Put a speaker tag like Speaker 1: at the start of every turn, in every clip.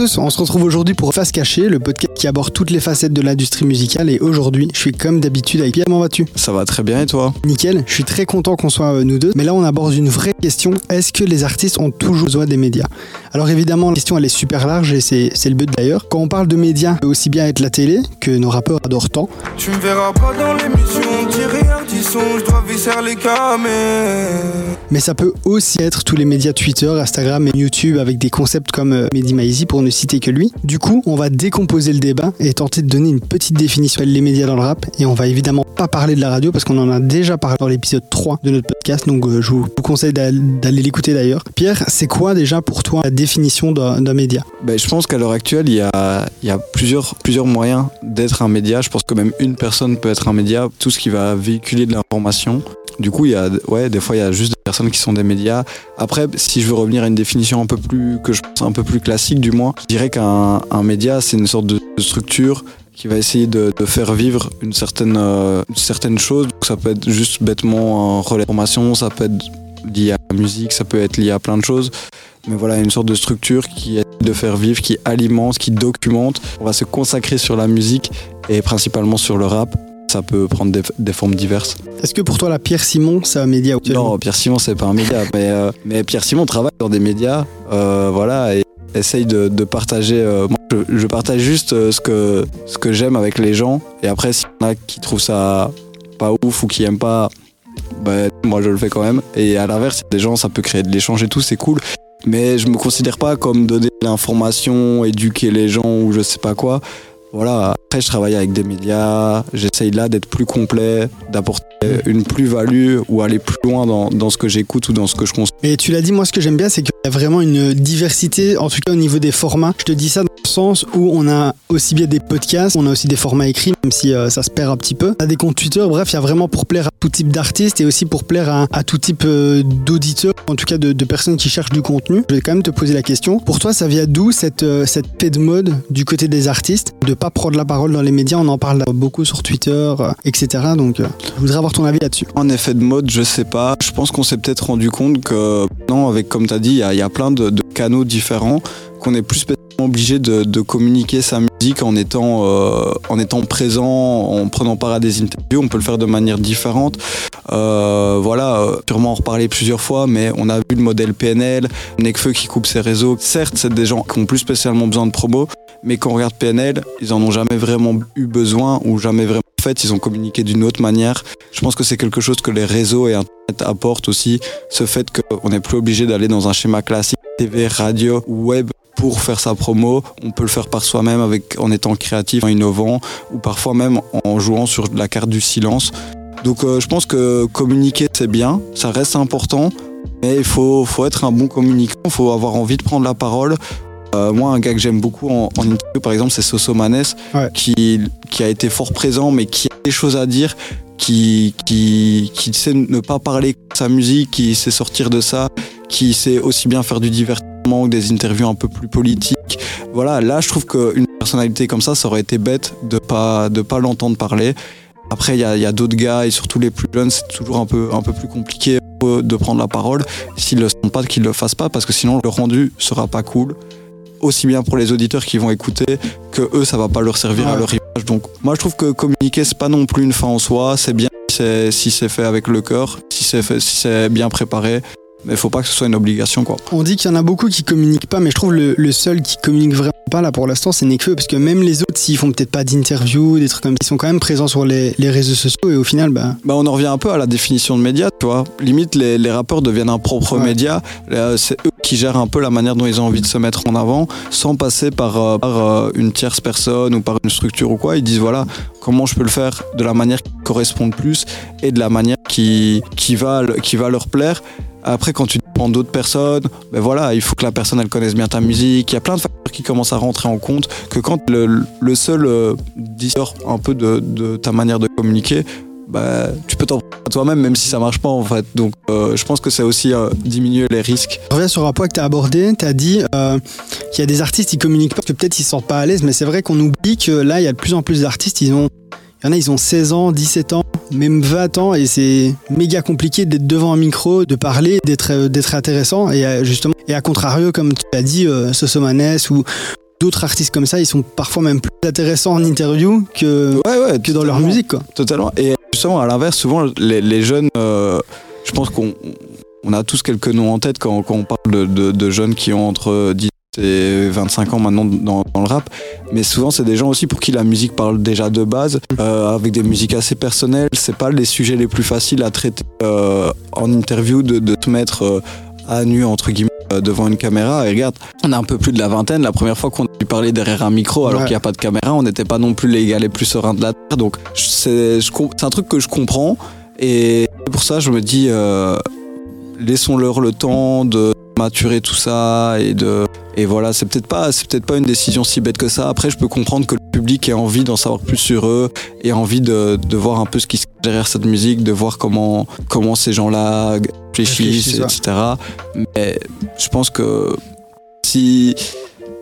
Speaker 1: on se retrouve aujourd'hui pour Face Cachée, le podcast qui aborde toutes les facettes de l'industrie musicale et aujourd'hui, je suis comme d'habitude avec Pierre, comment vas-tu?
Speaker 2: Ça va très bien et toi?
Speaker 1: Nickel, je suis très content qu'on soit euh, nous deux, mais là on aborde une vraie question, est-ce que les artistes ont toujours besoin des médias? Alors évidemment, la question elle est super large et c'est le but d'ailleurs. Quand on parle de médias, peut aussi bien être la télé, que nos rappeurs adorent tant.
Speaker 3: Tu me verras pas dans l'émission, je dois visser les
Speaker 1: Mais ça peut aussi être tous les médias Twitter, Instagram et YouTube avec des concepts comme euh, Mehdi Maizi pour ne citer que lui. Du coup, on va décomposer le débat et tenter de donner une petite définition des médias dans le rap. Et on va évidemment pas parler de la radio parce qu'on en a déjà parlé dans l'épisode 3 de notre podcast. Donc euh, je vous conseille d'aller l'écouter d'ailleurs. Pierre, c'est quoi déjà pour toi la définition d'un média?
Speaker 2: Ben, Je pense qu'à l'heure actuelle, il y a, y a plusieurs, plusieurs moyens d'être un média. Je pense que même une personne peut être un média. Tout ce qui va véhiculer de l'information. Du coup, il y a, ouais, des fois, il y a juste des personnes qui sont des médias. Après, si je veux revenir à une définition un peu plus, que je pense un peu plus classique, du moins, je dirais qu'un média, c'est une sorte de structure qui va essayer de, faire vivre une certaine, euh, certaine chose. ça peut être juste bêtement un relais d'information, ça peut être lié à la musique, ça peut être lié à plein de choses. Mais voilà, une sorte de structure qui essaie de faire vivre, qui alimente, qui documente. On va se consacrer sur la musique et principalement sur le rap ça peut prendre des, formes diverses.
Speaker 1: Est-ce que pour toi, la Pierre Simon, c'est un média
Speaker 2: Non, Pierre Simon, c'est pas un média. mais, euh, mais, Pierre Simon travaille dans des médias, euh, voilà, et essaye de, partager. Euh, je, partage juste ce que, ce que j'aime avec les gens. Et après, s'il y en a qui trouvent ça pas ouf ou qui aiment pas, bah, moi, je le fais quand même. Et à l'inverse, des gens, ça peut créer de l'échange et tout, c'est cool. Mais je me considère pas comme donner l'information, éduquer les gens ou je sais pas quoi voilà, après je travaille avec des médias, j'essaye là d'être plus complet, d'apporter une plus-value ou aller plus loin dans, ce que j'écoute ou dans ce que je consomme.
Speaker 1: Et tu l'as dit, moi ce que j'aime bien, c'est qu'il y a vraiment une diversité, en tout cas au niveau des formats. Je te dis ça dans le sens où on a aussi bien des podcasts, on a aussi des formats écrits, même si euh, ça se perd un petit peu. On a des comptes Twitter, bref, il y a vraiment pour plaire à tout type d'artistes et aussi pour plaire à, tout type euh, d'auditeurs, en tout cas de, personnes qui cherchent du contenu. Je vais quand même te poser la question. Pour toi, ça vient d'où cette, euh, paix de mode du côté des artistes de prendre la parole dans les médias. On en parle beaucoup sur Twitter, euh, etc. Donc, euh, je voudrais avoir ton avis là-dessus.
Speaker 2: En effet de mode, je sais pas. Je pense qu'on s'est peut-être rendu compte que, non, avec, comme tu as dit, il y, a plein de, canaux différents, qu'on est plus spécialement obligé de, communiquer sa musique en étant, euh, en étant présent, en prenant part à des interviews. On peut le faire de manière différente. voilà, sûrement en reparler plusieurs fois, mais on a vu le modèle PNL, Necfeu qui coupe ses réseaux. Certes, c'est des gens qui ont plus spécialement besoin de promo, mais quand on regarde PNL, ils en ont jamais vraiment eu besoin ou jamais vraiment fait. Ils ont communiqué d'une autre manière. Je pense que c'est quelque chose que les réseaux et Internet apportent aussi. Ce fait qu'on n'est plus obligé d'aller dans un schéma classique TV, radio ou web pour faire sa promo. On peut le faire par soi-même avec, en étant créatif, en innovant ou parfois même en jouant sur la carte du silence. Donc euh, je pense que communiquer c'est bien, ça reste important, mais il faut, faut être un bon communicant, il faut avoir envie de prendre la parole, euh, moi, un gars que j'aime beaucoup en, interview, par exemple, c'est Soso Manes, qui, qui a été fort présent, mais qui a des choses à dire, qui, qui, qui sait ne pas parler de sa musique, qui sait sortir de ça, qui sait aussi bien faire du divertissement ou des interviews un peu plus politiques. Voilà, là, je trouve qu'une personnalité comme ça, ça aurait été bête de pas, de pas l'entendre parler. Après, il y a, y a d'autres gars, et surtout les plus jeunes, c'est toujours un peu, un peu plus compliqué de prendre la parole. S'ils le sentent pas, qu'ils le fassent pas, parce que sinon le rendu sera pas cool aussi bien pour les auditeurs qui vont écouter que eux ça va pas leur servir à leur image. Donc moi je trouve que communiquer c'est pas non plus une fin en soi, c'est bien si c'est fait avec le cœur, si c'est si c'est bien préparé. Mais il faut pas que ce soit une obligation quoi.
Speaker 1: On dit qu'il y en a beaucoup qui communiquent pas, mais je trouve le, le seul qui communique vraiment pas là pour l'instant, c'est Nekfeu, parce que même les autres, s'ils font peut-être pas d'interview, des trucs comme ça, ils sont quand même présents sur les, les, réseaux sociaux et au final, bah...
Speaker 2: bah. On en revient un peu à la définition de média, tu vois. Limite, les, les rappeurs deviennent un propre média. C'est eux qui gèrent un peu la manière dont ils ont envie de se mettre en avant, sans passer par, euh, par euh, une tierce personne ou par une structure ou quoi. Ils disent voilà, comment je peux le faire de la manière qui correspond le plus et de la manière qui, qui, va, qui va leur plaire. Après, quand tu prends d'autres personnes, ben voilà, il faut que la personne elle connaisse bien ta musique. Il y a plein de facteurs qui commencent à rentrer en compte. Que quand le, le seul euh, un peu de, de, ta manière de communiquer, bah, tu peux t'en prendre à toi-même, même si ça marche pas en fait. Donc, euh, je pense que c'est aussi euh, diminuer les risques.
Speaker 1: Je reviens sur un point que tu as abordé. Tu as dit euh, qu'il y a des artistes qui communiquent pas que peut-être ils se sentent pas à l'aise, mais c'est vrai qu'on oublie que là, il y a de plus en plus d'artistes, ils ont il y en a, ils ont 16 ans, 17 ans, même 20 ans, et c'est méga compliqué d'être devant un micro, de parler, d'être, euh, d'être intéressant. Et justement, et à contrario, comme tu l'as dit, euh, Sosomanes ou, d'autres artistes comme ça, ils sont parfois même plus intéressants en interview que,
Speaker 2: Ouais, ouais,
Speaker 1: que dans leur musique. Quoi.
Speaker 2: Totalement. Et justement, à l'inverse, souvent, les, les jeunes, euh, je pense qu'on on a tous quelques noms en tête quand, quand on parle de, de- de jeunes qui ont entre 10 et 25 ans maintenant dans, dans le rap. Mais souvent, c'est des gens aussi pour qui la musique parle déjà de base, euh, avec des musiques assez personnelles. C'est pas les sujets les plus faciles à traiter euh, en interview, de, de te mettre euh, à nu, entre guillemets, devant une caméra. Et regarde, on a un peu plus de la vingtaine. La première fois qu'on a dû parler derrière un micro, alors
Speaker 1: Ouais.
Speaker 2: qu'il n'y a pas de caméra, on n'était pas non plus les gars les plus sereins de la terre. Donc, c'est c'est un truc que je comprends. Et pour ça, je me dis, euh, laissons-leur le temps de maturer tout ça et de et voilà c'est peut-être pas c'est peut-être pas une décision si bête que ça. Après je peux comprendre que le public ait envie d'en savoir plus sur eux et envie de, de voir un peu ce qui se cache derrière cette musique de voir comment comment ces gens-là réfléchissent
Speaker 1: Réfléchissent,
Speaker 2: etc mais je pense que si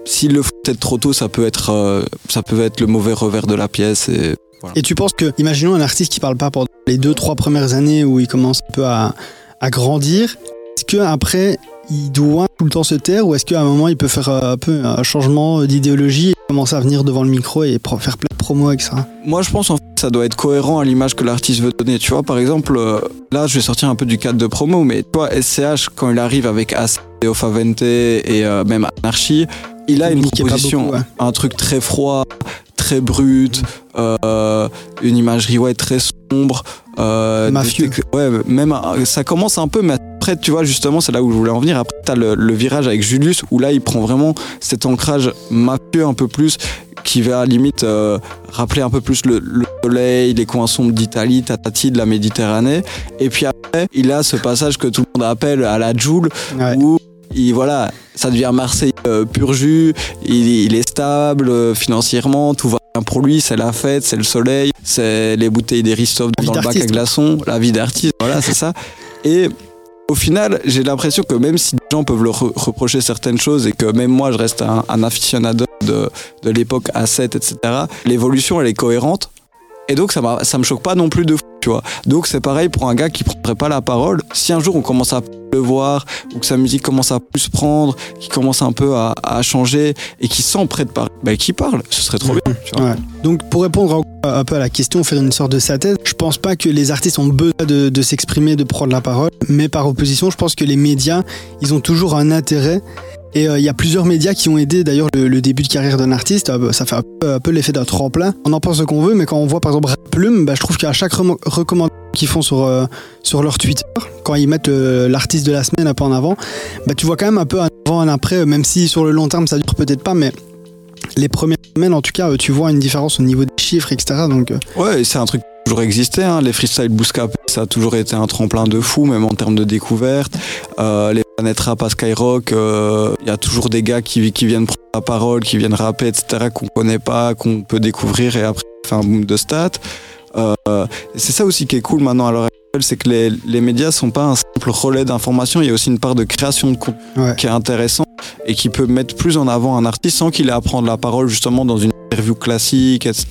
Speaker 2: s'ils le font peut-être trop tôt ça peut être euh, ça peut être le mauvais revers de la pièce et
Speaker 1: Et tu penses que, imaginons un artiste qui parle pas pendant les deux, trois premières années où il commence un peu à, à grandir, est-ce qu'après, il doit tout le temps se taire ou est-ce qu'à un moment, il peut faire un peu un changement d'idéologie et commencer à venir devant le micro et faire plein de promos avec ça?
Speaker 2: Moi, je pense en fait, ça doit être cohérent à l'image que l'artiste veut donner. Tu vois, par exemple, euh, là, je vais sortir un peu du cadre de promo, mais toi, SCH, quand il arrive avec As, Théo Favente et euh, même Anarchy, il a une proposition,
Speaker 1: beaucoup, ouais.
Speaker 2: un truc très froid, très brut, euh, une imagerie ouais très sombre, euh,
Speaker 1: Mafieux.
Speaker 2: Ouais, même ça commence un peu, mais après, tu vois, justement, c'est là où je voulais en venir. Après, t'as le, le virage avec Julius, où là, il prend vraiment cet ancrage mafieux un peu plus, qui va à limite euh, rappeler un peu plus le, le soleil, les coins sombres d'Italie, tatati, de la Méditerranée. Et puis après, il a ce passage que tout le monde appelle à la Joule,
Speaker 1: Ouais.
Speaker 2: où il, voilà, ça devient Marseille euh, pur jus, il, il est stable euh, financièrement, tout va bien pour lui, c'est la fête, c'est le soleil, c'est les bouteilles des Ristov dans le bac à glaçons, la vie d'artiste, voilà, c'est ça. Et au final, j'ai l'impression que même si des gens peuvent leur re- reprocher certaines choses et que même moi je reste un, un aficionado de, l'époque A7, etc., l'évolution elle est cohérente. Et donc ça, ça me choque pas non plus de fou, tu vois. Donc c'est pareil pour un gars qui prendrait pas la parole. Si un jour on commence à le voir ou que sa musique commence à plus prendre, qui commence un peu à, à changer et qui sent prêt de parler, bah, qui parle, ce serait trop bien. Tu vois.
Speaker 1: Ouais. Donc pour répondre un un peu à la question, faire une sorte de synthèse, je pense pas que les artistes ont besoin de, de s'exprimer, de prendre la parole, mais par opposition, je pense que les médias, ils ont toujours un intérêt. Et euh, il y a plusieurs médias qui ont aidé d'ailleurs le, début de carrière d'un artiste. Euh, ça fait un peu, l'effet d'un tremplin. On en pense ce qu'on veut, mais quand on voit par exemple Plume, bah, je trouve qu'à chaque recommandation qu'ils font sur, euh, sur leur Twitter, quand ils mettent euh, l'artiste de la semaine un peu en avant, bah, tu vois quand même un peu un avant, un après, même si sur le long terme ça dure peut-être pas, mais les premières semaines en tout cas, tu vois une différence au niveau des chiffres, etc. Donc
Speaker 2: Ouais, c'est un truc toujours existé. Hein. Les freestyle bootcap, ça a toujours été un tremplin de fou, même en termes de découverte. Euh, les planètes rap à Skyrock, euh, il y a toujours des gars qui, qui viennent prendre la parole, qui viennent rapper, etc., qu'on connaît pas, qu'on peut découvrir et après faire un boom de stats. Euh, c'est ça aussi qui est cool maintenant à l'heure actuelle, c'est que les, les médias sont pas un simple relais d'information, il y a aussi une part de création de contenu
Speaker 1: Ouais.
Speaker 2: qui est intéressant et qui peut mettre plus en avant un artiste sans qu'il ait à prendre la parole justement dans une interview classique, etc.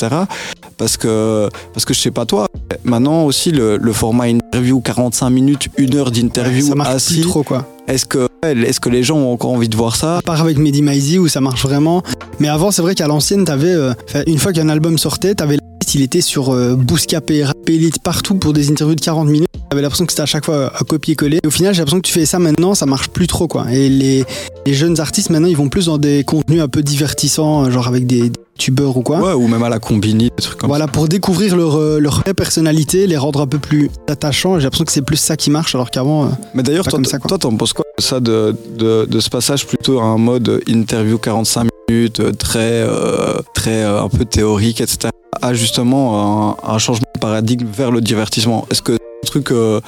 Speaker 2: Parce que, parce que je sais pas toi, maintenant aussi le, le format interview 45 minutes, une heure d'interview
Speaker 1: ça marche
Speaker 2: assis,
Speaker 1: plus trop quoi.
Speaker 2: est-ce que, est-ce que les gens ont encore envie de voir ça?
Speaker 1: À part avec Mehdi Maizi où ça marche vraiment. Mais avant, c'est vrai qu'à l'ancienne, t'avais, euh, une fois qu'un album sortait, t'avais il était sur euh, Bouscapé, Rap Elite, partout pour des interviews de 40 minutes. T'avais l'impression que c'était à chaque fois à copier-coller. Au final, j'ai l'impression que tu fais ça maintenant, ça marche plus trop quoi. Et les, les jeunes artistes maintenant, ils vont plus dans des contenus un peu divertissants, euh, genre avec des, des tubeurs ou quoi.
Speaker 2: Ouais, ou même à la combini, des trucs comme
Speaker 1: Voilà, pour découvrir leur, euh, leur vraie personnalité, les rendre un peu plus attachants. J'ai l'impression que c'est plus ça qui marche, alors qu'avant. euh,
Speaker 2: ça. Mais d'ailleurs, toi,
Speaker 1: ça,
Speaker 2: toi, t'en penses quoi de ça, de, de, de ce passage plutôt à un mode interview 45 minutes, euh, très, euh, très euh, un peu théorique, etc., à justement un, changement de paradigme vers le divertissement Est-ce que un truc. euh,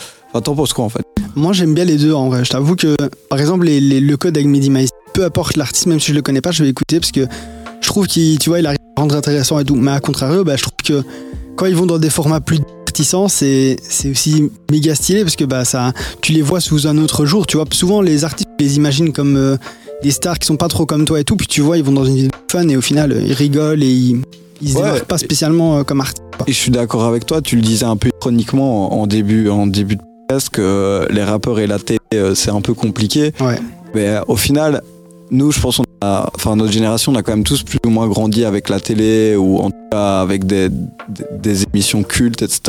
Speaker 2: t'en penses quoi en fait?
Speaker 1: Moi, j'aime bien les deux en vrai. Je t'avoue que, par exemple, le code avec Maizi, peu importe l'artiste, même si je le connais pas, je vais écouter parce que je trouve qu'il, il arrive à rendre intéressant et tout. Mais à contrario, bah, je trouve que quand ils vont dans des formats plus divertissants, c'est, c'est aussi méga stylé parce que bah, ça, tu les vois sous un autre jour. Tu vois, souvent les artistes, les imagines comme euh, des stars qui sont pas trop comme toi et tout. Puis tu vois, ils vont dans une vidéo fun et au final, ils rigolent et ils, ils se
Speaker 2: Ouais.
Speaker 1: démarquent pas spécialement euh, comme artistes.
Speaker 2: Et je suis d'accord avec toi, tu le disais un peu chroniquement en, début, en début de podcast que les rappeurs et la télé, euh, c'est un peu compliqué.
Speaker 1: Ouais.
Speaker 2: Mais euh, au final, nous, je pense, on a, enfin, notre génération, on a quand même tous plus ou moins grandi avec la télé ou en tout cas avec des, des, des émissions cultes, etc.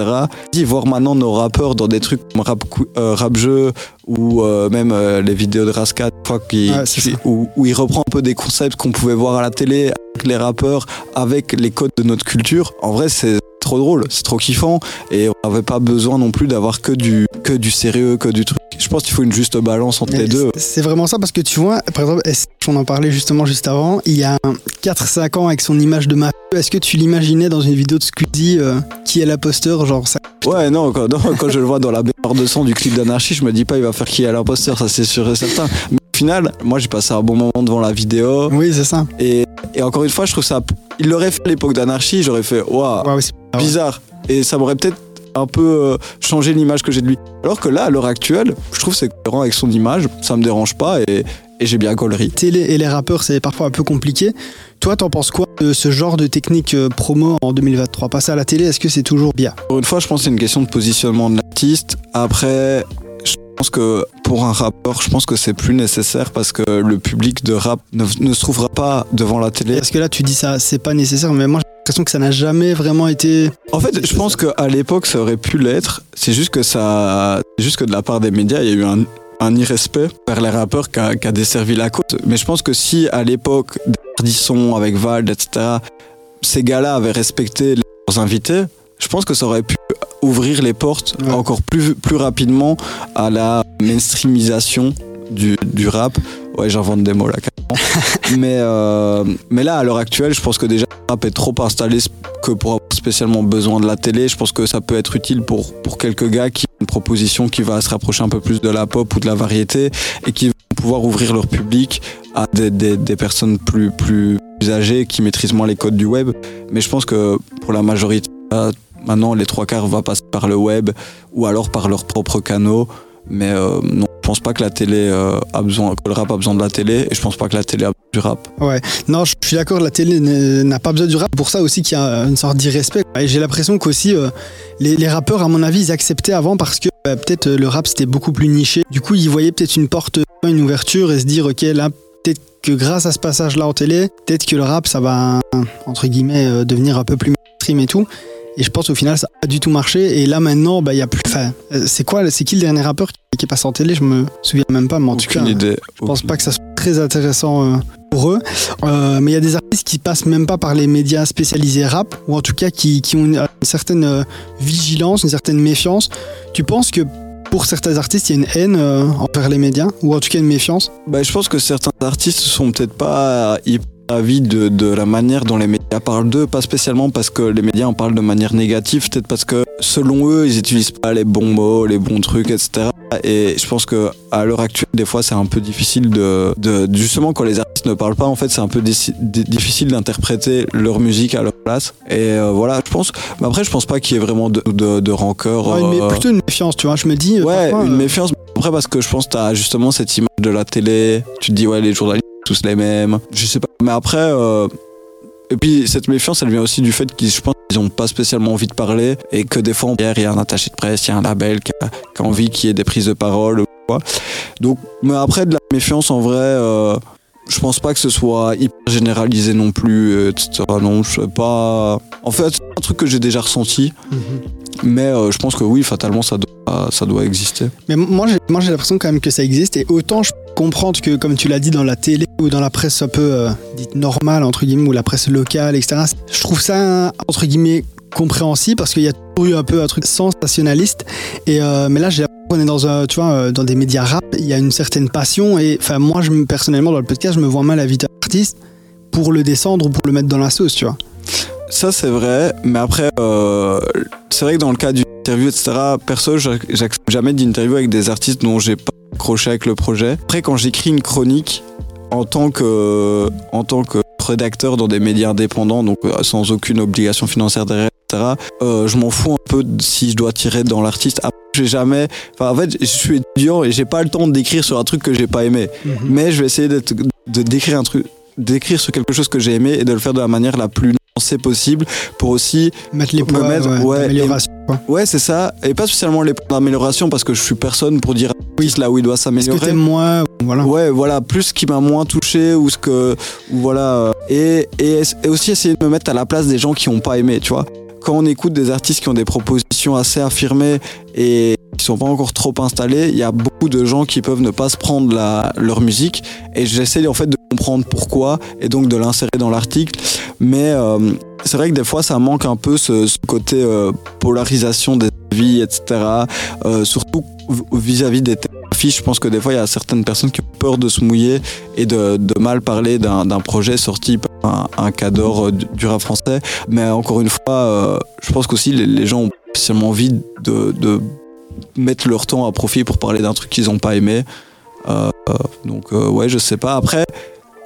Speaker 2: Voir maintenant nos rappeurs dans des trucs comme rap, euh, rap jeu ou euh, même euh, les vidéos de Rascat, fois qui,
Speaker 1: Ouais,
Speaker 2: qui- où, où il reprend un peu des concepts qu'on pouvait voir à la télé avec les rappeurs, avec les codes de notre culture. En vrai, c'est trop drôle, c'est trop kiffant et on n'avait pas besoin non plus d'avoir que du, que du sérieux, que du truc. Je pense qu'il faut une juste balance entre les deux.
Speaker 1: c'est- vraiment ça parce que tu vois, par exemple, qu'on en parlait justement juste avant, il y a un 4-5 ans avec son image de mafieux, est-ce que tu l'imaginais dans une vidéo de Squeezie euh, qui est l'imposteur genre ça
Speaker 2: Ouais, non, quand, non, quand je le vois dans la baignoire de sang du clip d'Anarchie, je me dis pas il va faire qui est l'imposteur, ça c'est sûr et certain. Mais au final, moi j'ai passé un bon moment devant la vidéo
Speaker 1: Oui, c'est ça.
Speaker 2: et, et encore une fois, je trouve ça. Il l'aurait fait à l'époque d'Anarchie, j'aurais fait waouh,
Speaker 1: Ah ouais.
Speaker 2: bizarre. Et ça m'aurait peut-être un peu euh, changé l'image que j'ai de lui. Alors que là, à l'heure actuelle, je trouve que c'est cohérent avec son image, ça me dérange pas et, et j'ai bien gaulerie.
Speaker 1: télé et les rappeurs, c'est parfois un peu compliqué. Toi, t'en penses quoi de ce genre de technique euh, promo en 2023 Passer à la télé, est-ce que c'est toujours bien?
Speaker 2: Encore une fois, je pense que c'est une question de positionnement de l'artiste. Après, je pense que pour un rappeur, je pense que c'est plus nécessaire parce que le public de rap ne, ne se trouvera pas devant la télé.
Speaker 1: Parce que là, tu dis ça, c'est pas nécessaire, mais moi, j'ai l'impression que ça n'a jamais vraiment été.
Speaker 2: En fait, je pense qu'à l'époque, ça aurait pu l'être. C'est juste que ça, juste que de la part des médias, il y a eu un, un irrespect vers les rappeurs qui a, a desservi la côte. Mais je pense que si à l'époque, Ardisson avec Vald, etc., ces gars-là avaient respecté leurs invités, je pense que ça aurait pu ouvrir les portes
Speaker 1: Ouais.
Speaker 2: encore plus, plus rapidement à la mainstreamisation du, du rap. Ouais, j'invente des mots là, mais, euh, mais là, à l'heure actuelle, je pense que déjà, le rap est trop installé que pour avoir spécialement besoin de la télé. Je pense que ça peut être utile pour, pour quelques gars qui ont une proposition qui va se rapprocher un peu plus de la pop ou de la variété et qui vont pouvoir ouvrir leur public à des, des, des personnes plus, plus, âgées qui maîtrisent moins les codes du web. Mais je pense que pour la majorité, maintenant, les trois quarts vont passer par le web ou alors par leurs propres canaux. Mais euh, non, je pense pas que la télé euh, a besoin, que le rap a besoin de la télé et je pense pas que la télé a besoin du rap.
Speaker 1: Ouais, non, je suis d'accord, la télé n'a pas besoin du rap. Pour ça aussi qu'il y a une sorte d'irrespect. Et j'ai l'impression qu'aussi, euh, les, rappeurs, à mon avis, ils acceptaient avant parce que bah, peut-être euh, le rap c'était beaucoup plus niché. Du coup, ils voyaient peut-être une porte, euh, une ouverture et se dire, ok, là, peut-être que grâce à ce passage-là en télé, peut-être que le rap, ça va, entre guillemets, euh, devenir un peu plus mainstream et tout. Et je pense au final, ça n'a pas du tout marché. Et là, maintenant, bah, il y a plus. Enfin, euh, c'est quoi C'est qui le dernier rappeur qui, est passé en télé? Je me souviens même pas, mais en tout cas.
Speaker 2: idée.
Speaker 1: Je pense pas que ça soit très intéressant euh, pour eux. Euh, mais il y a des artistes qui passent même pas par les médias spécialisés rap, ou en tout cas qui, qui ont une, une certaine vigilance, une certaine méfiance. Tu penses que pour certains artistes, il y a une haine envers les médias, ou en tout cas une méfiance?
Speaker 2: Bah, je pense que certains artistes sont peut-être pas hyper avis de, de la manière dont les médias parlent d'eux, pas spécialement parce que les médias en parlent de manière négative, peut-être parce que selon eux, ils utilisent pas les bons mots, les bons trucs, etc. Et je pense que à l'heure actuelle, des fois, c'est un peu difficile de, de justement quand les artistes ne parlent pas, en fait, c'est un peu difficile d'interpréter leur musique à leur place. Et euh, voilà, je pense. Mais après, je pense pas qu'il y ait vraiment de, de, de rancœur.
Speaker 1: Ouais, mais
Speaker 2: euh,
Speaker 1: plutôt une méfiance, tu vois. Je me dis. euh,
Speaker 2: Ouais,
Speaker 1: parfois,
Speaker 2: une
Speaker 1: euh,
Speaker 2: méfiance. Après, parce que je pense que t'as justement cette image de la télé. Tu te dis, ouais, les journalistes, tous les mêmes. Je sais pas. Mais après, euh, et puis cette méfiance, elle vient aussi du fait qu'ils, je pense, qu'ils ont pas spécialement envie de parler et que des fois, il y a un attaché de presse, il y a un label qui a, qui a envie qu'il y ait des prises de parole ou quoi. Donc, mais après, de la méfiance, en vrai, euh, je pense pas que ce soit hyper généralisé non plus, etc. Non, je sais pas. En fait, c'est un truc que j'ai déjà ressenti,
Speaker 1: mhm.
Speaker 2: mais euh, je pense que oui, fatalement, ça doit, ça doit exister.
Speaker 1: Mais moi, j'ai, moi, j'ai l'impression quand même que ça existe. Et autant je comprends que, comme tu l'as dit, dans la télé ou dans la presse un peu euh, dite normale, entre guillemets, ou la presse locale, etc., je trouve ça, entre guillemets, compréhensible parce qu'il y a toujours eu un peu un truc sensationnaliste. Et, euh, mais là, j'ai qu'on est dans, un, tu vois, euh, dans des médias rap, il y a une certaine passion. Et enfin, moi, je, me- personnellement, dans le podcast, je me vois mal inviter un artiste pour le descendre ou pour le mettre dans la sauce, tu vois.
Speaker 2: Ça, c'est vrai, mais après, c'est vrai que dans le cas d'une interview, etc., perso, j'ac- j'accepte jamais d'interview avec des artistes dont j'ai pas accroché avec le projet. Après, quand j'écris une chronique en tant que, en tant que rédacteur dans des médias indépendants, donc euh, sans aucune obligation financière derrière, etc., euh, je m'en fous un peu si je dois tirer dans l'artiste. J'ai jamais. Enfin, en fait, je suis étudiant et j'ai pas le temps d'écrire sur un truc que j'ai pas aimé. Mais je vais essayer de d'écrire un truc, d'écrire sur quelque chose que j'ai aimé et de le faire de la manière la plus possible pour aussi
Speaker 1: Mettre les
Speaker 2: me
Speaker 1: poids,
Speaker 2: mettre-
Speaker 1: ouais,
Speaker 2: ouais,
Speaker 1: d'amélioration. Quoi.
Speaker 2: Ouais, c'est ça. Et pas spécialement les points d'amélioration parce que je suis personne pour dire oui. là où il doit
Speaker 1: que
Speaker 2: s'améliorer.
Speaker 1: t'aimes moins Voilà.
Speaker 2: Ouais, voilà, plus ce qui m'a moins touché ou ce que. Ou voilà. euh, Et, et, et aussi essayer de me mettre à la place des gens qui n'ont pas aimé, tu vois. Quand on écoute des artistes qui ont des propositions assez affirmées et qui sont pas encore trop installés, il y a beaucoup de gens qui peuvent ne pas se prendre leur musique et j'essaie en fait de comprendre pourquoi et donc de l'insérer dans l'article. Mais euh, c'est vrai que des fois ça manque un peu ce, côté euh, polarisation des avis, etc. Euh, surtout vis-à-vis des affiches. Je pense que des fois il y a certaines personnes qui ont peur de se mouiller et de, mal parler d'un projet sorti par un, un euh, du du rap français. Mais encore une fois, je pense qu'aussi les, les gens ont spécialement envie de mettre leur temps à profit pour parler d'un truc qu'ils n'ont pas aimé. Euh, euh, donc euh, ouais, je sais pas. Après,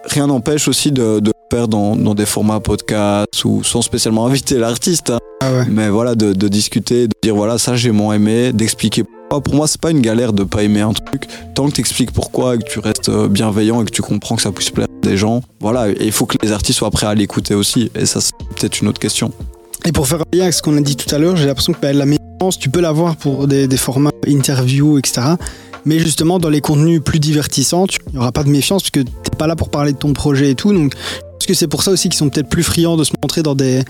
Speaker 2: rien n'empêche aussi de, de le faire dans, dans des formats podcast ou sans spécialement inviter l'artiste. hein.
Speaker 1: Ah ouais.
Speaker 2: Mais voilà, de, de discuter, de dire voilà, ça j'ai moins aimé, d'expliquer pourquoi. Pour moi, c'est pas une galère de pas aimer un truc. Tant que tu expliques pourquoi et que tu restes bienveillant et que tu comprends que ça puisse plaire à des gens, voilà. Et il faut que les artistes soient prêts à l'écouter aussi. Et ça, c'est peut-être une autre question.
Speaker 1: Et pour faire un lien avec ce qu'on a dit tout à l'heure, j'ai l'impression que bah, la méfiance, tu peux l'avoir pour des, formats interview, etc. Mais justement, dans les contenus plus divertissants, il n'y aura pas de méfiance parce que t'es pas là pour parler de ton projet et tout. Donc, parce que c'est pour ça aussi qu'ils sont peut-être plus friands de se montrer dans des,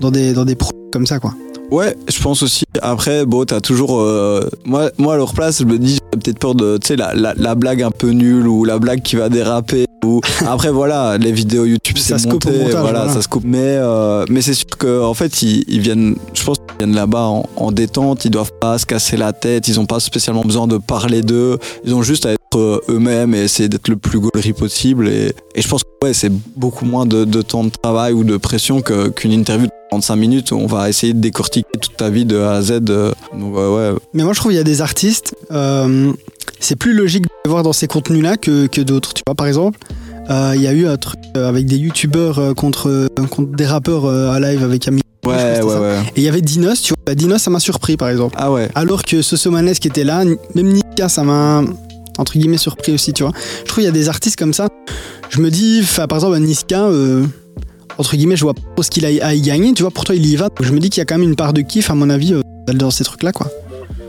Speaker 1: dans des, dans des projets comme ça, quoi.
Speaker 2: Ouais, je pense aussi. Après, bon, t'as toujours. euh, moi, moi, à leur place, je me dis, j'ai peut-être peur de, tu sais, la, la, la blague un peu nulle ou la blague qui va déraper. Ou... Après, voilà, les vidéos YouTube,
Speaker 1: Ça se coupe au
Speaker 2: monté,
Speaker 1: montage,
Speaker 2: voilà,
Speaker 1: voilà.
Speaker 2: ça se coupe. Mais, euh, mais c'est sûr que, en fait, ils, ils viennent, je pense qu'ils viennent là-bas en, en détente. Ils doivent pas se casser la tête. Ils ont pas spécialement besoin de parler d'eux. Ils ont juste à être euh, eux-mêmes et essayer d'être le plus gaulerie possible. Et, et je pense que, ouais, c'est beaucoup moins de, de temps de travail ou de pression qu'une interview 35 minutes on va essayer de décortiquer toute ta vie de A à Z. euh, Donc, ouais, ouais.
Speaker 1: Mais moi, je trouve qu'il y a des artistes, euh, c'est plus logique de les voir dans ces contenus-là que, que d'autres. Tu vois, par exemple, euh, il y a eu un truc euh, avec des youtubeurs euh, contre, euh, contre des rappeurs euh, à live avec Ami.
Speaker 2: Ouais, ouais, ouais.
Speaker 1: Et il y avait Dinos, tu vois. Dinos, ça m'a surpris, par exemple.
Speaker 2: Ah ouais.
Speaker 1: Alors que Sosomanes qui était là, même Nika, ça m'a entre guillemets surpris aussi, tu vois. Je trouve qu'il y a des artistes comme ça. Je me dis, par exemple, Niska, euh, entre guillemets, je vois pas ce qu'il a à y gagner, tu vois. Pour toi, il y va. Je me dis qu'il y a quand même une part de kiff, à mon avis, euh, dans ces trucs-là, quoi.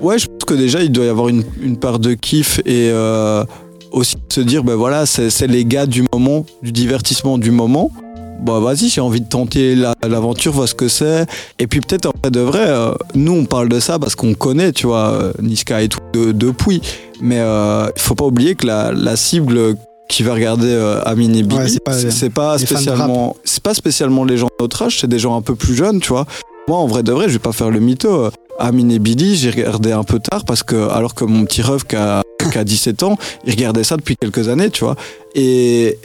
Speaker 2: Ouais, je pense que déjà, il doit y avoir une, une part de kiff et euh, aussi se dire, ben voilà, c'est les gars du moment, du divertissement du moment. Bah vas-y, j'ai envie de tenter la- l'aventure, voir ce que c'est. Et puis peut-être en vrai de vrai, euh, nous on parle de ça parce qu'on connaît, tu vois, euh, Niska et tout de- depuis. Mais euh, il faut pas oublier que la, la cible qui va regarder euh, Amine et Billy,
Speaker 1: Ouais, c'est pas-
Speaker 2: c'est spécialement, c'est pas spécialement les gens de notre âge, c'est des gens un peu plus jeunes, tu vois. Moi, en vrai de vrai, je vais pas faire le mytho. euh, Amine et Billy, j'ai regardé un peu tard parce que, alors que mon petit rêve qui a, qui a 17 ans, il regardait ça depuis quelques années, tu vois. Et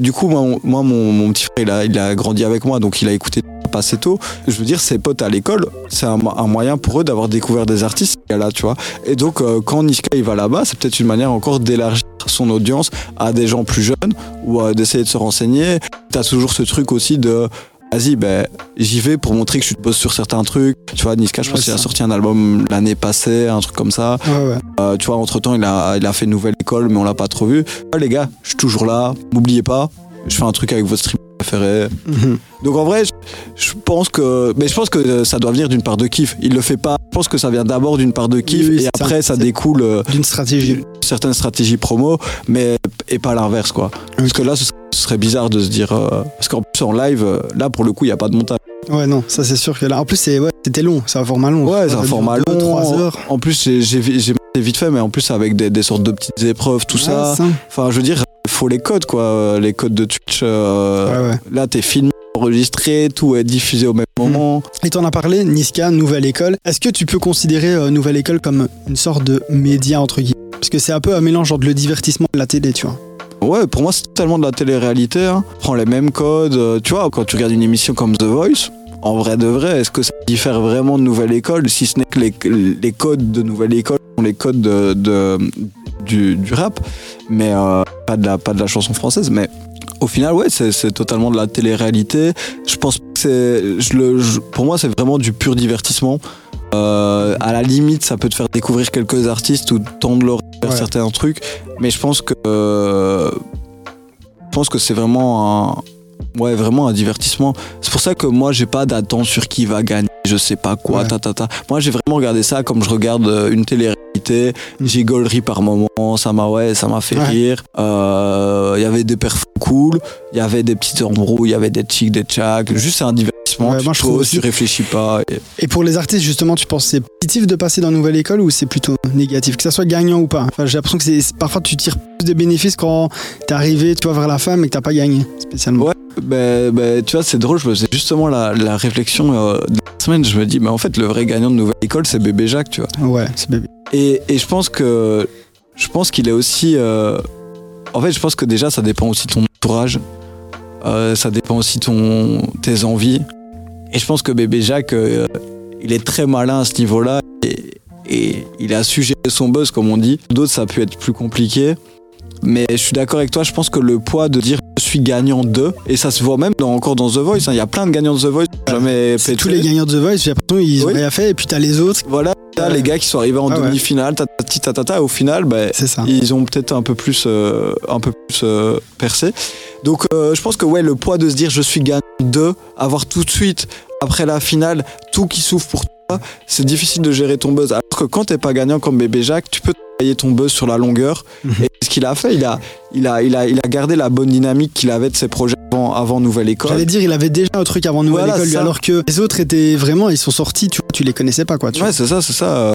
Speaker 2: du coup, moi, on- moi mon, petit frère, il a, grandi avec moi, donc il a écouté pas assez tôt. Je veux dire, ses potes à l'école, c'est un, mo- un moyen pour eux d'avoir découvert des artistes, gars-là, tu vois. Et donc, euh, quand Niska il va là-bas, c'est peut-être une manière encore d'élargir son audience à des gens plus jeunes ou euh, d'essayer de se renseigner. T'as toujours ce truc aussi de vas-y, ben, j'y vais pour montrer que je bosse sur certains trucs. Tu vois, Niska, je
Speaker 1: Ouais,
Speaker 2: pense qu'il a sorti un album l'année passée, un truc comme ça.
Speaker 1: Ouais, ouais.
Speaker 2: Euh, tu vois, entre temps, il a, il a fait Nouvelle École, mais on l'a pas trop vu. Les gars, je suis toujours là. M'oubliez pas. Je fais un truc avec votre stream préféré.
Speaker 1: Mhm.
Speaker 2: Donc en vrai, je, je pense que, mais je pense que ça doit venir d'une part de kiff. Il le fait pas. Je pense que ça vient d'abord d'une part de kiff
Speaker 1: Oui, oui,
Speaker 2: et
Speaker 1: ça.
Speaker 2: après ça, découle euh,
Speaker 1: D'une stratégie.
Speaker 2: d'une certaine stratégie promo, mais et pas l'inverse quoi. Parce que là, ce serait, ce serait bizarre de se dire euh, parce qu'en plus en live, euh, là pour le coup, il y a pas de montage.
Speaker 1: Ouais, non, ça c'est sûr que là. En plus, ouais, c'était long, c'est un format long.
Speaker 2: Ouais, c'est un
Speaker 1: Ça
Speaker 2: format long.
Speaker 1: trois heures.
Speaker 2: En plus, j'ai vite fait, mais en plus avec des, des sortes de petites épreuves, tout ça.
Speaker 1: Ouais,
Speaker 2: Enfin, je veux dire, il faut les codes, quoi. Les codes de Twitch. euh,
Speaker 1: Ouais, ouais.
Speaker 2: Là, t'es filmé, enregistré, tout est diffusé au même
Speaker 1: Hmm.
Speaker 2: moment.
Speaker 1: Et t'en as parlé, Niska, Nouvelle École. Est-ce que tu peux considérer euh, Nouvelle École comme une sorte de média, entre guillemets? Parce que c'est un peu un mélange entre le divertissement et la télé, tu vois.
Speaker 2: Ouais, pour moi, c'est totalement de la télé-réalité. Hein. Prends les mêmes codes. euh, Tu vois, quand tu regardes une émission comme The Voice, en vrai de vrai, est-ce que ça diffère vraiment de Nouvelle École si ce n'est que les, codes de Nouvelle École sont les codes de, du, rap, mais euh, pas, de la, pas de la chanson française. Mais au final, ouais, c'est totalement de la télé-réalité. Je pense que c'est. Pour moi, c'est vraiment du pur divertissement. Euh, à la limite, ça peut te faire découvrir quelques artistes ou tendre leur vers
Speaker 1: Ouais.
Speaker 2: certains trucs, mais je pense que euh, je pense que c'est vraiment un- Ouais, vraiment un divertissement. C'est pour ça que moi, j'ai pas d'attente sur qui va gagner, je sais pas quoi,
Speaker 1: Ouais.
Speaker 2: ta, ta, ta. Moi, j'ai vraiment regardé ça comme je regarde euh, une télé-réalité.
Speaker 1: Mm.
Speaker 2: J'ai gaulerie par moment, ça m'a ouais, ça m'a fait
Speaker 1: Ouais.
Speaker 2: rire. Euh, Il y avait des perfs cool, il y avait des petites embrouilles, il y avait des chics, des tchaks. Juste c'est un
Speaker 1: Ouais,
Speaker 2: tu
Speaker 1: moi, je
Speaker 2: poses, tu réfléchis pas. et-
Speaker 1: Et pour les artistes, justement, tu penses que c'est positif de passer dans une nouvelle école ou c'est plutôt négatif? Que ça soit gagnant ou pas Enfin, J'ai l'impression que c'est parfois tu tires plus de bénéfices quand t'es arrivé tu vois, vers la fin mais que t'as pas gagné spécialement.
Speaker 2: Ouais. Ben, ben, tu vois, c'est drôle, je me faisais justement la, la réflexion euh, de la semaine. Je me dis, mais en fait, le vrai gagnant de nouvelle école, c'est bébé Jacques, tu vois.
Speaker 1: Ouais, c'est bébé.
Speaker 2: Et, et je pense que je pense qu'il est aussi. euh, en fait, je pense que déjà, ça dépend aussi de ton entourage. Euh, ça dépend aussi de ton tes envies. Et je pense que bébé Jacques, euh, il est très malin à ce niveau-là. Et, et il a su gérer son buzz, comme on dit. D'autres, ça a pu être plus compliqué. Mais je suis d'accord avec toi, je pense que le poids de dire je suis gagnant de, et ça se voit même dans, encore dans The Voice, hein, il y a plein de gagnants de The Voice, jamais pété.
Speaker 1: tous les gagnants de The Voice, j'ai l'impression qu'ils ont
Speaker 2: Oui.
Speaker 1: rien fait et puis t'as les autres.
Speaker 2: Voilà, là,
Speaker 1: Ouais.
Speaker 2: les gars qui sont arrivés en
Speaker 1: Ah
Speaker 2: demi-finale, tatati tatata, au final, ben,
Speaker 1: ça.
Speaker 2: ils ont peut-être un peu plus, euh, un peu plus euh, percé. Donc euh, je pense que ouais, le poids de se dire je suis gagnant de, avoir tout de suite après la finale tout qui souffre pour toi, c'est difficile de gérer ton buzz. Alors que quand t'es pas gagnant comme bébé Jacques, tu peux ton buzz sur la longueur.
Speaker 1: Mhm.
Speaker 2: Et ce qu'il a fait, il a, il a, il a, il a gardé la bonne dynamique qu'il avait de ses projets avant, avant Nouvelle École.
Speaker 1: J'allais dire, il avait déjà un truc avant Nouvelle
Speaker 2: Voilà,
Speaker 1: École, lui, alors que les autres étaient vraiment, ils sont sortis, tu vois, tu les connaissais pas quoi. Tu
Speaker 2: Ouais, c'est ça, c'est ça.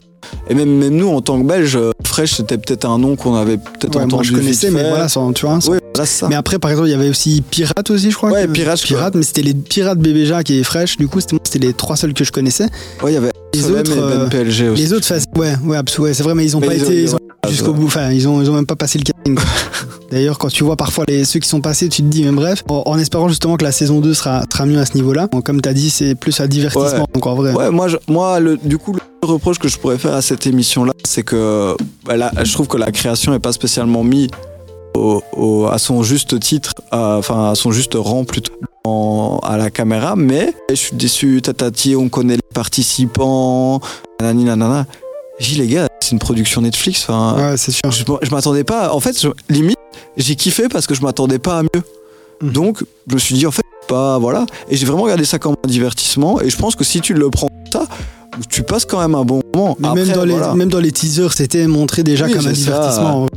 Speaker 2: Et même, même nous, en tant que Belges, euh, Fresh, c'était peut-être un nom qu'on avait peut-être.
Speaker 1: Ouais,
Speaker 2: entendu.
Speaker 1: moi je connaissais, mais voilà, sans, tu vois. sans-
Speaker 2: Ouais, voilà, c'est ça.
Speaker 1: Mais après, par exemple, il y avait aussi Pirate aussi, je crois.
Speaker 2: Ouais,
Speaker 1: que-
Speaker 2: Pirate,
Speaker 1: Pirate, mais c'était les Pirates Bébé Jacques et Fresh, du coup, c'était c'était les trois seuls que je connaissais.
Speaker 2: Ouais, il y avait
Speaker 1: Les autres,
Speaker 2: et Ben
Speaker 1: euh,
Speaker 2: PLG aussi.
Speaker 1: Les autres, ouais, ouais, c'est vrai, mais ils ont
Speaker 2: Mais
Speaker 1: pas été ont jusqu'au
Speaker 2: ça.
Speaker 1: bout. Enfin, ils ont, ils ont même pas passé le casting. D'ailleurs, quand tu vois parfois les, ceux qui sont passés, tu te dis, mais bref, en, en espérant justement que la saison 2 sera, sera mieux à ce niveau-là. Bon, comme tu as dit, c'est plus un divertissement,
Speaker 2: Ouais.
Speaker 1: donc en vrai.
Speaker 2: Ouais, moi, je- moi le, du coup, le reproche que je pourrais faire à cette émission-là, c'est que bah, là, je trouve que la création est pas spécialement mise au- au- à son juste titre, enfin à son juste rang plutôt en- à la caméra, mais je suis déçu, tatati, on connaît les participants, nanani nanana. J'ai dit, les gars, c'est une production Netflix, enfin,
Speaker 1: Ouais, c'est sûr.
Speaker 2: je, je m'attendais pas. En fait, je- limite, j'ai kiffé parce que je m'attendais pas à mieux.
Speaker 1: Mhm.
Speaker 2: Donc, je me suis dit, en fait, pas. Voilà. Et j'ai vraiment regardé ça comme un divertissement. Et je pense que si tu le prends ça, tu passes quand même un bon moment.
Speaker 1: Mais
Speaker 2: Après,
Speaker 1: même, dans les,
Speaker 2: voilà.
Speaker 1: même dans les teasers, c'était montré déjà
Speaker 2: Oui,
Speaker 1: comme un
Speaker 2: ça.
Speaker 1: divertissement.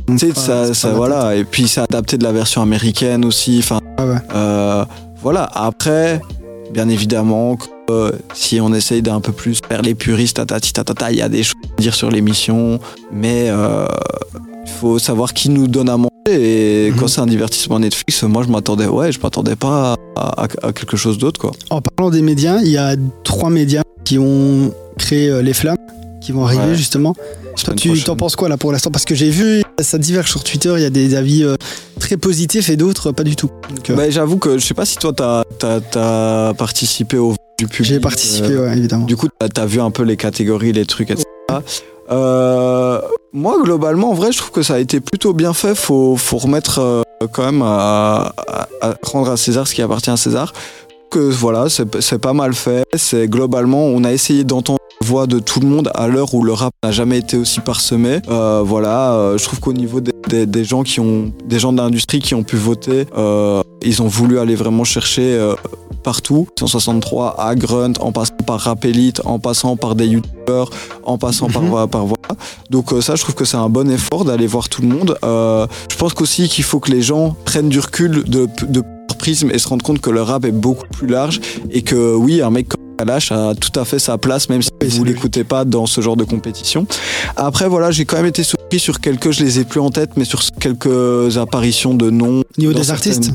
Speaker 2: Ça, voilà. Et puis, c'est adapté de la version américaine aussi. Enfin,
Speaker 1: ouais.
Speaker 2: euh, voilà. Après, bien évidemment, que, euh, si on essaye d'un peu plus faire les puristes, il y a des choses à dire sur l'émission. Mais euh, il faut savoir qui nous donne à manger. Et
Speaker 1: Mhm.
Speaker 2: quand c'est un divertissement Netflix, moi, je m'attendais, ouais, je m'attendais pas à, à- à quelque chose d'autre, quoi.
Speaker 1: En parlant des médias, il y a trois médias qui ont créé euh, les flammes, qui vont arriver
Speaker 2: Ouais.
Speaker 1: justement. Toi, tu t'en penses quoi là pour l'instant? Parce que j'ai vu, ça diverge sur Twitter, il y a des avis euh, très positifs et d'autres pas du tout. Donc, euh,
Speaker 2: Bah, J'avoue que je sais pas si toi, t'as as, participé au du public.
Speaker 1: j'ai participé,
Speaker 2: euh,
Speaker 1: ouais, évidemment.
Speaker 2: Du coup, t'as as vu un peu les catégories, les trucs, etc. Euh, moi, globalement, en vrai, je trouve que ça a été plutôt bien fait. Faut, faut remettre quand même à, à- à rendre à César ce qui appartient à César. Que voilà, c'est pas mal fait. C'est globalement, on a essayé d'entendre voix de tout le monde à l'heure où le rap n'a jamais été aussi parsemé. Euh, voilà, euh, je trouve qu'au niveau des, des- des gens qui ont, des gens de l'industrie qui ont pu voter, euh, ils ont voulu aller vraiment chercher partout. 163 à Grunt, en passant par Rap Elite, en passant par des youtubeurs, en passant
Speaker 1: Mhm.
Speaker 2: par, par voilà. Donc euh, ça, je trouve que c'est un bon effort d'aller voir tout le monde. Euh, je pense qu'aussi qu'il faut que les gens prennent du recul de, de prisme et se rendent compte que le rap est beaucoup plus large et que oui, un mec comme Kalash a tout à fait sa place, même si
Speaker 1: Oui,
Speaker 2: vous l'écoutez pas dans ce genre de compétition. Après, voilà, j'ai quand même été surpris sur quelques, je les ai plus en tête, mais sur quelques apparitions de noms
Speaker 1: Au niveau
Speaker 2: dans
Speaker 1: des artistes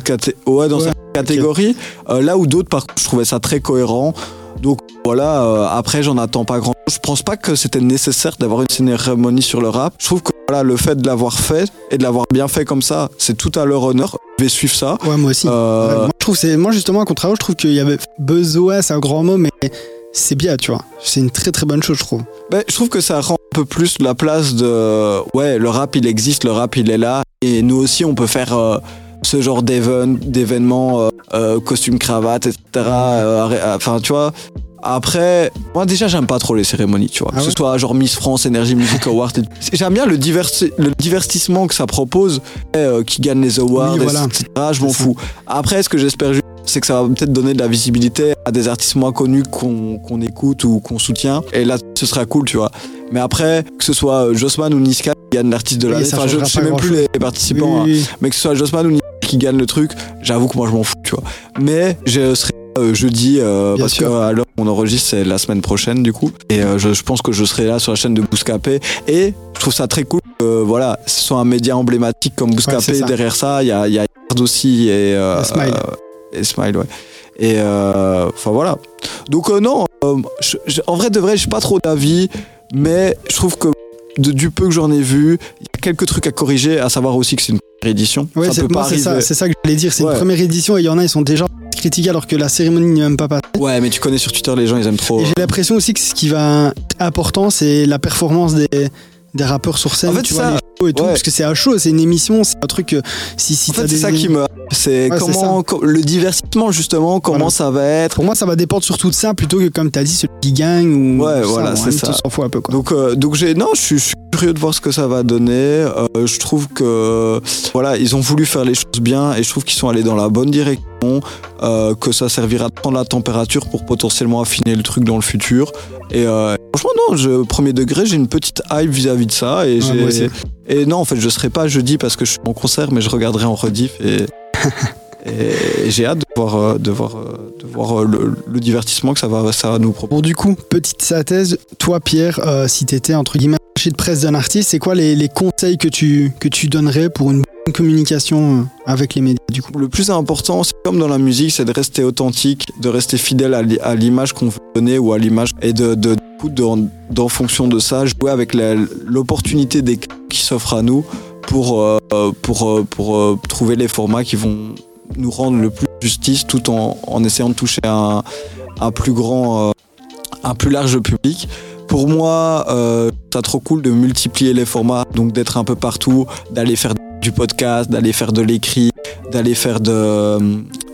Speaker 2: ouais, dans
Speaker 1: Ouais,
Speaker 2: certaines catégories. Euh, là où d'autres, par contre, je trouvais ça très cohérent. Donc voilà, euh, après, j'en attends pas grand chose. Je pense pas que c'était nécessaire d'avoir une cérémonie sur le rap. Je trouve que voilà, le fait de l'avoir fait et de l'avoir bien fait comme ça, c'est tout à leur honneur. Vais suivre ça.
Speaker 1: Ouais, moi aussi.
Speaker 2: Euh,
Speaker 1: moi, je trouve c'est moi justement, à contrario, je trouve qu'il y avait besoin, c'est un grand mot, mais c'est bien, tu vois. C'est une très très bonne chose, je trouve.
Speaker 2: Ben, je trouve que ça rend un peu plus la place de ouais le rap il existe le rap il est là et nous aussi on peut faire euh, ce genre d'événements euh, euh, costume cravate etc enfin tu vois après moi déjà j'aime pas trop les cérémonies tu vois
Speaker 1: Ah
Speaker 2: que ce soit genre Miss France Energy Music Award et- j'aime bien le, diverti- le divertissement que ça propose euh, qui gagne les awards
Speaker 1: Oui, voilà.
Speaker 2: etc je m'en fous après ce que j'espère juste c'est que ça va peut-être donner de la visibilité à des artistes moins connus qu'on qu'on écoute ou qu'on soutient. Et là, ce serait cool, tu vois. Mais après, que ce soit euh, Jossman ou Niska qui gagnent l'artiste de l'année, enfin, je sais même plus les participants,
Speaker 1: Oui,
Speaker 2: hein. mais que ce soit Jossman ou Niska qui gagne le truc, j'avoue que moi je m'en fous, tu vois. Mais je serai euh, jeudi, euh, parce
Speaker 1: sûr.
Speaker 2: que euh, où on enregistre, c'est la semaine prochaine du coup. Et euh, je, je pense que je serai là sur la chaîne de Bouscapé. Et je trouve ça très cool que voilà, ce soit un média emblématique comme Bouscapé.
Speaker 1: ça.
Speaker 2: Derrière ça, il y a, y a Yard aussi et,
Speaker 1: Smile.
Speaker 2: et Smile, ouais. Et enfin voilà. Donc non, je- je- en vrai de vrai, j'ai pas trop d'avis, mais je trouve que de- du peu que j'en ai vu, il y a quelques trucs à corriger, à savoir aussi que c'est une première édition.
Speaker 1: Ouais,
Speaker 2: ça
Speaker 1: c'est ça, que j'allais dire. C'est
Speaker 2: Ouais.
Speaker 1: une première édition et il y en a, ils sont déjà critiqués alors que la cérémonie n'est même pas passée.
Speaker 2: Ouais, mais tu connais sur Twitter, les gens ils aiment trop.
Speaker 1: Et j'ai l'impression aussi que ce qui va être important, c'est la performance des, des rappeurs sur scène.
Speaker 2: En fait,
Speaker 1: tu
Speaker 2: ça-
Speaker 1: vois, les et tout, parce que c'est à chaud, c'est une émission, c'est un truc que si, si
Speaker 2: En fait, c'est
Speaker 1: des-
Speaker 2: ça qui me. C'est
Speaker 1: Ouais,
Speaker 2: comment co- le divertissement justement, comment
Speaker 1: Voilà.
Speaker 2: ça va être.
Speaker 1: Pour moi, ça va dépendre surtout de ça plutôt que comme t'as dit, ce petit gang ou.
Speaker 2: Ouais, voilà, c'est ça.
Speaker 1: On s'en fout un peu quoi.
Speaker 2: Donc, euh, donc j'ai non, je suis, je suis curieux de voir ce que ça va donner. Euh, je trouve que voilà, ils ont voulu faire les choses bien et je trouve qu'ils sont allés dans la bonne direction. euh, que ça servira de prendre la température pour potentiellement affiner le truc dans le futur. Et euh, franchement, non, je, premier degré, j'ai une petite hype vis-à-vis de ça et
Speaker 1: Ouais,
Speaker 2: j'ai
Speaker 1: moi aussi.
Speaker 2: et non, en fait, je serai pas jeudi parce que je suis en concert, mais je regarderai en rediff et. J'ai hâte de voir, euh, de voir, euh, de voir euh, le, le divertissement que ça va, ça va nous proposer.
Speaker 1: Bon, du coup, petite synthèse, toi, Pierre, euh, si t'étais entre guillemets de presse d'un artiste, c'est quoi les, les conseils que tu, que tu donnerais pour une communication euh, avec les médias du coup
Speaker 2: Le plus important, c'est comme dans la musique, c'est de rester authentique, de rester fidèle à l'i- à l'image qu'on veut donner ou à l'image et de, de, de- fonction de ça, jouer avec l'opportunité des qui s'offrent à nous pour, euh, pour, euh, pour trouver les formats qui vont nous rendre le plus justice tout en, en essayant de toucher un, un plus grand, un plus large public. Pour moi, c'est trop cool de multiplier les formats, donc d'être un peu partout, d'aller faire du podcast, d'aller faire de l'écrit, d'aller faire de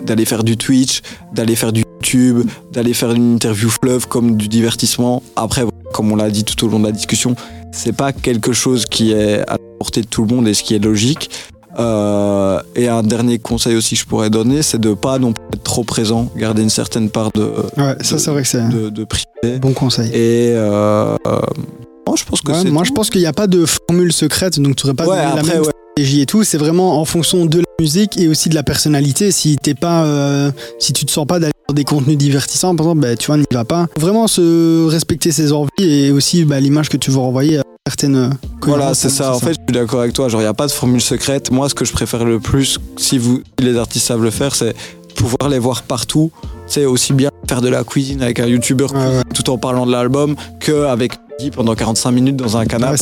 Speaker 2: d'aller faire du Twitch, d'aller faire du YouTube, d'aller faire une interview fleuve comme du divertissement. Après, comme on l'a dit tout au long de la discussion, c'est pas quelque chose qui est à la portée de tout le monde et ce qui est logique. Euh, et un dernier conseil aussi que je pourrais donner, c'est de pas non plus être trop présent, garder une certaine part de,
Speaker 1: Ouais, ça, c'est vrai que c'est
Speaker 2: de, de privé.
Speaker 1: bon conseil.
Speaker 2: Et euh, euh, moi, je pense que
Speaker 1: Ouais, moi,
Speaker 2: tout.
Speaker 1: je pense qu'il n'y a pas de formule secrète, donc tu n'aurais pas
Speaker 2: Ouais,
Speaker 1: donné la
Speaker 2: après,
Speaker 1: même stratégie et tout. C'est vraiment en fonction de la musique et aussi de la personnalité. Si t'es pas, euh, si tu te sens pas d'aller sur des contenus divertissants, par exemple, bah, tu vois, n'y va pas. Faut vraiment se respecter ses envies et aussi bah, l'image que tu veux renvoyer à certaines. euh,
Speaker 2: Voilà, c'est ça. En fait, je suis d'accord avec toi. Genre, il n'y a pas de formule secrète. Moi, ce que je préfère le plus, si vous, les artistes savent le faire, c'est pouvoir les voir partout. C'est aussi bien faire de la cuisine avec un youtubeur
Speaker 1: Ouais, ouais.
Speaker 2: tout en parlant de l'album qu'avec Guy pendant 45 minutes dans un canapé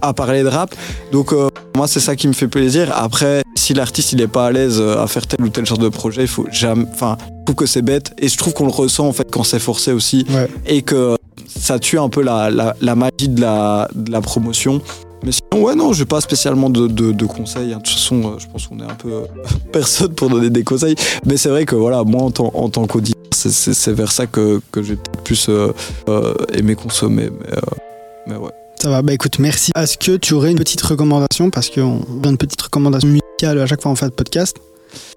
Speaker 2: à, parler de rap. Donc, euh, moi, c'est ça qui me fait plaisir. Après, si l'artiste il est pas à l'aise euh, à faire tel ou tel genre de projet, il faut jamais. Enfin, je trouve que c'est bête et je trouve qu'on le ressent en fait quand c'est forcé aussi
Speaker 1: Ouais.
Speaker 2: et que ça tue un peu la, la, la magie de la, de la promotion. Mais sinon, ouais, non, j'ai pas spécialement de, de, de conseils. hein. De toute façon, euh, je pense qu'on est un peu personne pour donner des conseils. Mais c'est vrai que voilà, moi, en tant, en tant qu'auditeur, c'est- vers ça que, que j'ai peut-être plus euh, euh, aimé consommer. Mais, euh, mais ouais.
Speaker 1: Ça va, bah écoute, merci. Est-ce que tu aurais une petite recommandation? Parce qu'on a une petite recommandation musicale à chaque fois qu'on fait le podcast.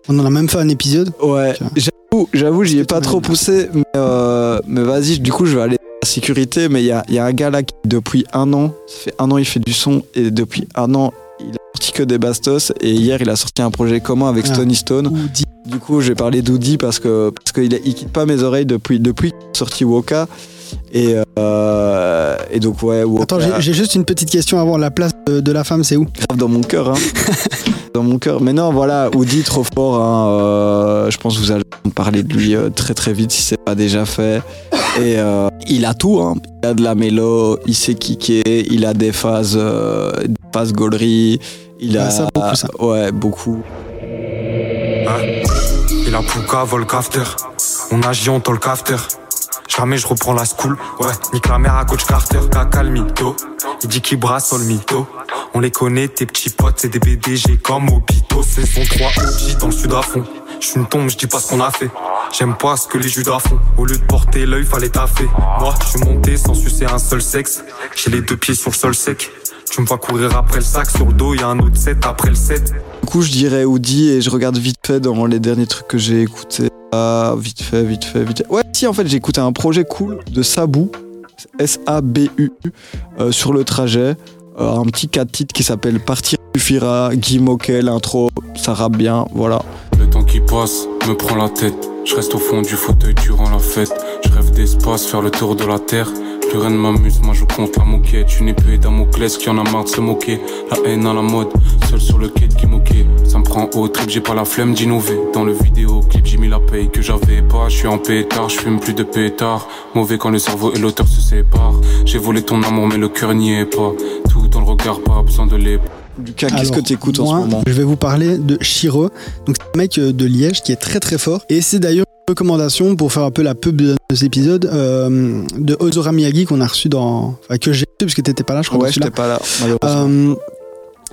Speaker 1: On en a même fait un épisode.
Speaker 2: Ouais, j'avoue, j'avoue, j'y ai pas trop poussé, mais, euh, mais vas-y, du coup, je vais aller à la sécurité. Mais il y a, y a un gars là qui, depuis un an, ça fait un an, il fait du son, et depuis un an, il a sorti que des bastos, et hier, il a sorti un projet commun avec
Speaker 1: Ah.
Speaker 2: Stony Stone.
Speaker 1: Ou
Speaker 2: Du coup, j'ai parlé d'Oudi parce que parce qu'il il quitte pas mes oreilles depuis depuis sorti Woka. Et, euh, et donc, ouais, Woka,
Speaker 1: Attends, j'ai- juste une petite question avant. La place de, de la femme, c'est où?
Speaker 2: Grave dans mon cœur. Hein. dans mon cœur. Mais non, voilà, Audi, trop fort. Hein, euh, je pense que vous allez en parler de lui euh, très très vite si c'est pas déjà fait. Et euh, il a tout. Hein. Il a de la mélo, il sait kicker, il a des phases, des phases gaulerie. Il a
Speaker 1: ça, beaucoup, ça.
Speaker 2: Ouais, beaucoup.
Speaker 3: Et la pouca vole. On agit, on le. Jamais je reprends la school. Ouais, nique la mère à coach Carter. Caca le mytho. Il dit qu'il brasse le mytho. On les connaît, tes petits potes, c'est des BDG comme Obito. Saison 3 OG dans le sud à fond. Je suis une tombe, je dis pas ce qu'on a fait. J'aime pas ce que les judas font. Au lieu de porter l'œil, fallait taffer. Moi, je suis monté sans sucer un seul sexe. J'ai les deux pieds sur le sol sec. Tu me vois courir après le sac, sur le dos, y a un autre set après le set.
Speaker 2: Du coup, je dirais Audi et je regarde vite fait dans les derniers trucs que j'ai écoutés. Ah, vite fait, vite fait, vite fait. Ouais, si, en fait, j'ai écouté un projet cool de Sabou, S-A-B-U, euh, sur le trajet. Euh, un petit 4 titres qui s'appelle Partir suffira, Guy Moquet, l'intro, ça rappe bien, voilà.
Speaker 4: Le temps qui passe me prend la tête. Je reste au fond du fauteuil durant la fête. Je rêve d'espace, faire le tour de la terre. Plus rien ne m'amuse, moi je compte la moquette. Une épée Damoclès qui en a marre de se moquer. La haine à la mode, seul sur le quai qui moquait. Ça me prend au trip, j'ai pas la flemme d'innover. Dans le vidéoclip, j'ai mis la paye que j'avais pas. Je suis en pétard, je fume plus de pétard. Mauvais quand le cerveau et l'auteur se séparent. J'ai volé ton amour, mais le cœur n'y est pas. Tout dans le regard, pas besoin de les.
Speaker 2: Lucas, qu'est-ce que tu écoutes en ce
Speaker 1: moi,
Speaker 2: moment?
Speaker 1: Je vais vous parler de Shiro. Donc c'est un mec euh, de Liège qui est très très fort. Et c'est d'ailleurs recommandation pour faire un peu la pub de cet épisode euh, de Ozora Miyagi qu'on a reçu dans. Enfin, que j'ai reçu parce que t'étais pas là, je crois.
Speaker 2: Ouais, j'étais pas là, malheureusement.
Speaker 1: Euh,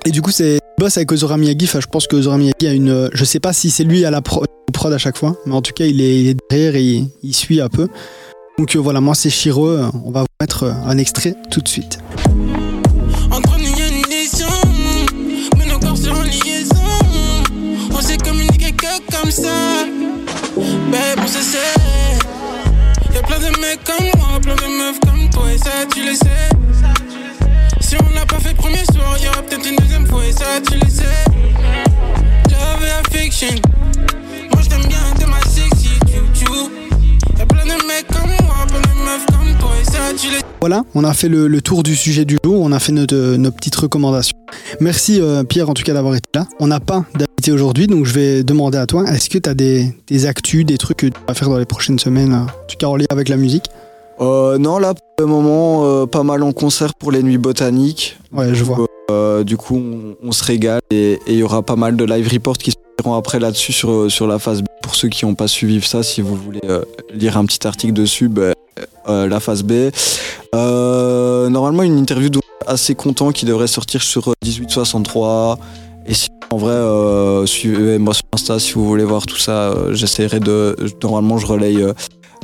Speaker 1: et du coup, c'est boss avec Ozora Miyagi. Enfin, je pense que Ozora Miyagi a une. Je sais pas si c'est lui à la pro, prod à chaque fois, mais en tout cas, il est, il est derrière et il, il suit un peu. Donc euh, voilà, moi c'est Shiro. On va vous mettre un extrait tout de suite. Voilà, on a fait le, tour du sujet du jour, on a fait notre, euh, nos petites recommandations. Merci euh, Pierre en tout cas d'avoir été là. On n'a pas d'invité aujourd'hui, donc je vais demander à toi, est-ce que tu as des, des actus, des trucs que tu vas faire dans les prochaines semaines, euh, en tout cas en lien avec la musique?
Speaker 2: Euh, non, là, pour le moment, euh, pas mal en concert pour les nuits botaniques.
Speaker 1: Ouais, je vois.
Speaker 2: Euh, du coup, on, on se régale et il y aura pas mal de live reports qui seront après là-dessus sur, sur la phase B. Pour ceux qui n'ont pas suivi ça, si vous voulez euh, lire un petit article dessus, ben, la phase B. Normalement, une interview assez content qui devrait sortir sur euh, 1863. Et si en vrai, euh, suivez-moi sur Insta si vous voulez voir tout ça. euh, J'essaierai de. Normalement, je relaye euh,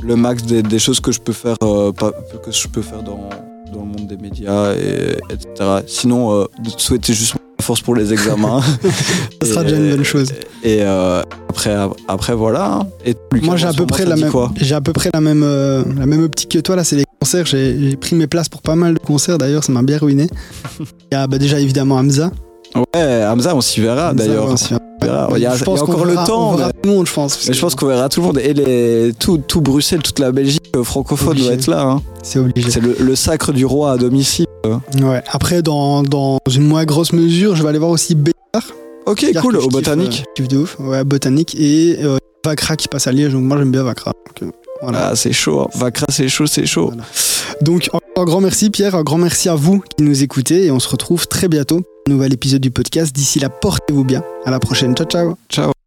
Speaker 2: le max des, des choses que je peux faire, euh, pas- que je peux faire dans, dans le monde des médias, et, etc. Sinon, euh, de te souhaiter juste la force pour les examens.
Speaker 1: Ça sera déjà une bonne chose.
Speaker 2: Et euh, après, après, voilà. Et
Speaker 1: Moi j'ai à peu près la même, j'ai à peu près la même, la même optique que toi là. C'est les concerts. J'ai pris mes places pour pas mal de concerts. D'ailleurs, ça m'a bien ruiné. Il y a bah, déjà évidemment Hamza.
Speaker 2: Ouais, Hamza, on s'y verra d'ailleurs.
Speaker 1: ouais, verra.
Speaker 2: On verra. Il y a,
Speaker 1: Je
Speaker 2: il y a
Speaker 1: pense
Speaker 2: encore
Speaker 1: verra-
Speaker 2: le temps.
Speaker 1: On verra
Speaker 2: mais-
Speaker 1: tout le monde, je pense.
Speaker 2: Mais je pense qu'on verra tout le monde. Et les, tout, tout Bruxelles, toute la Belgique euh, francophone
Speaker 1: Obligé.
Speaker 2: doit être là. hein.
Speaker 1: c'est obligé.
Speaker 2: C'est le, le sacre du roi à domicile.
Speaker 1: Ouais. Après, dans, dans une moins grosse mesure, je vais aller voir aussi Béar.
Speaker 2: Ok, cool, au
Speaker 1: kiffe,
Speaker 2: botanique.
Speaker 1: euh, kiffe de ouf. Ouais, botanique et euh, Vacra qui passe à Liège. Donc moi j'aime bien Vacra. Donc, euh, voilà.
Speaker 2: Ah, c'est chaud. hein. Vacra, c'est chaud, c'est chaud.
Speaker 1: Donc un grand merci Pierre, un grand merci à vous qui nous écoutez et on se retrouve très bientôt pour un nouvel épisode du podcast. D'ici là, portez-vous bien. À la prochaine. Ciao ciao.
Speaker 2: Ciao.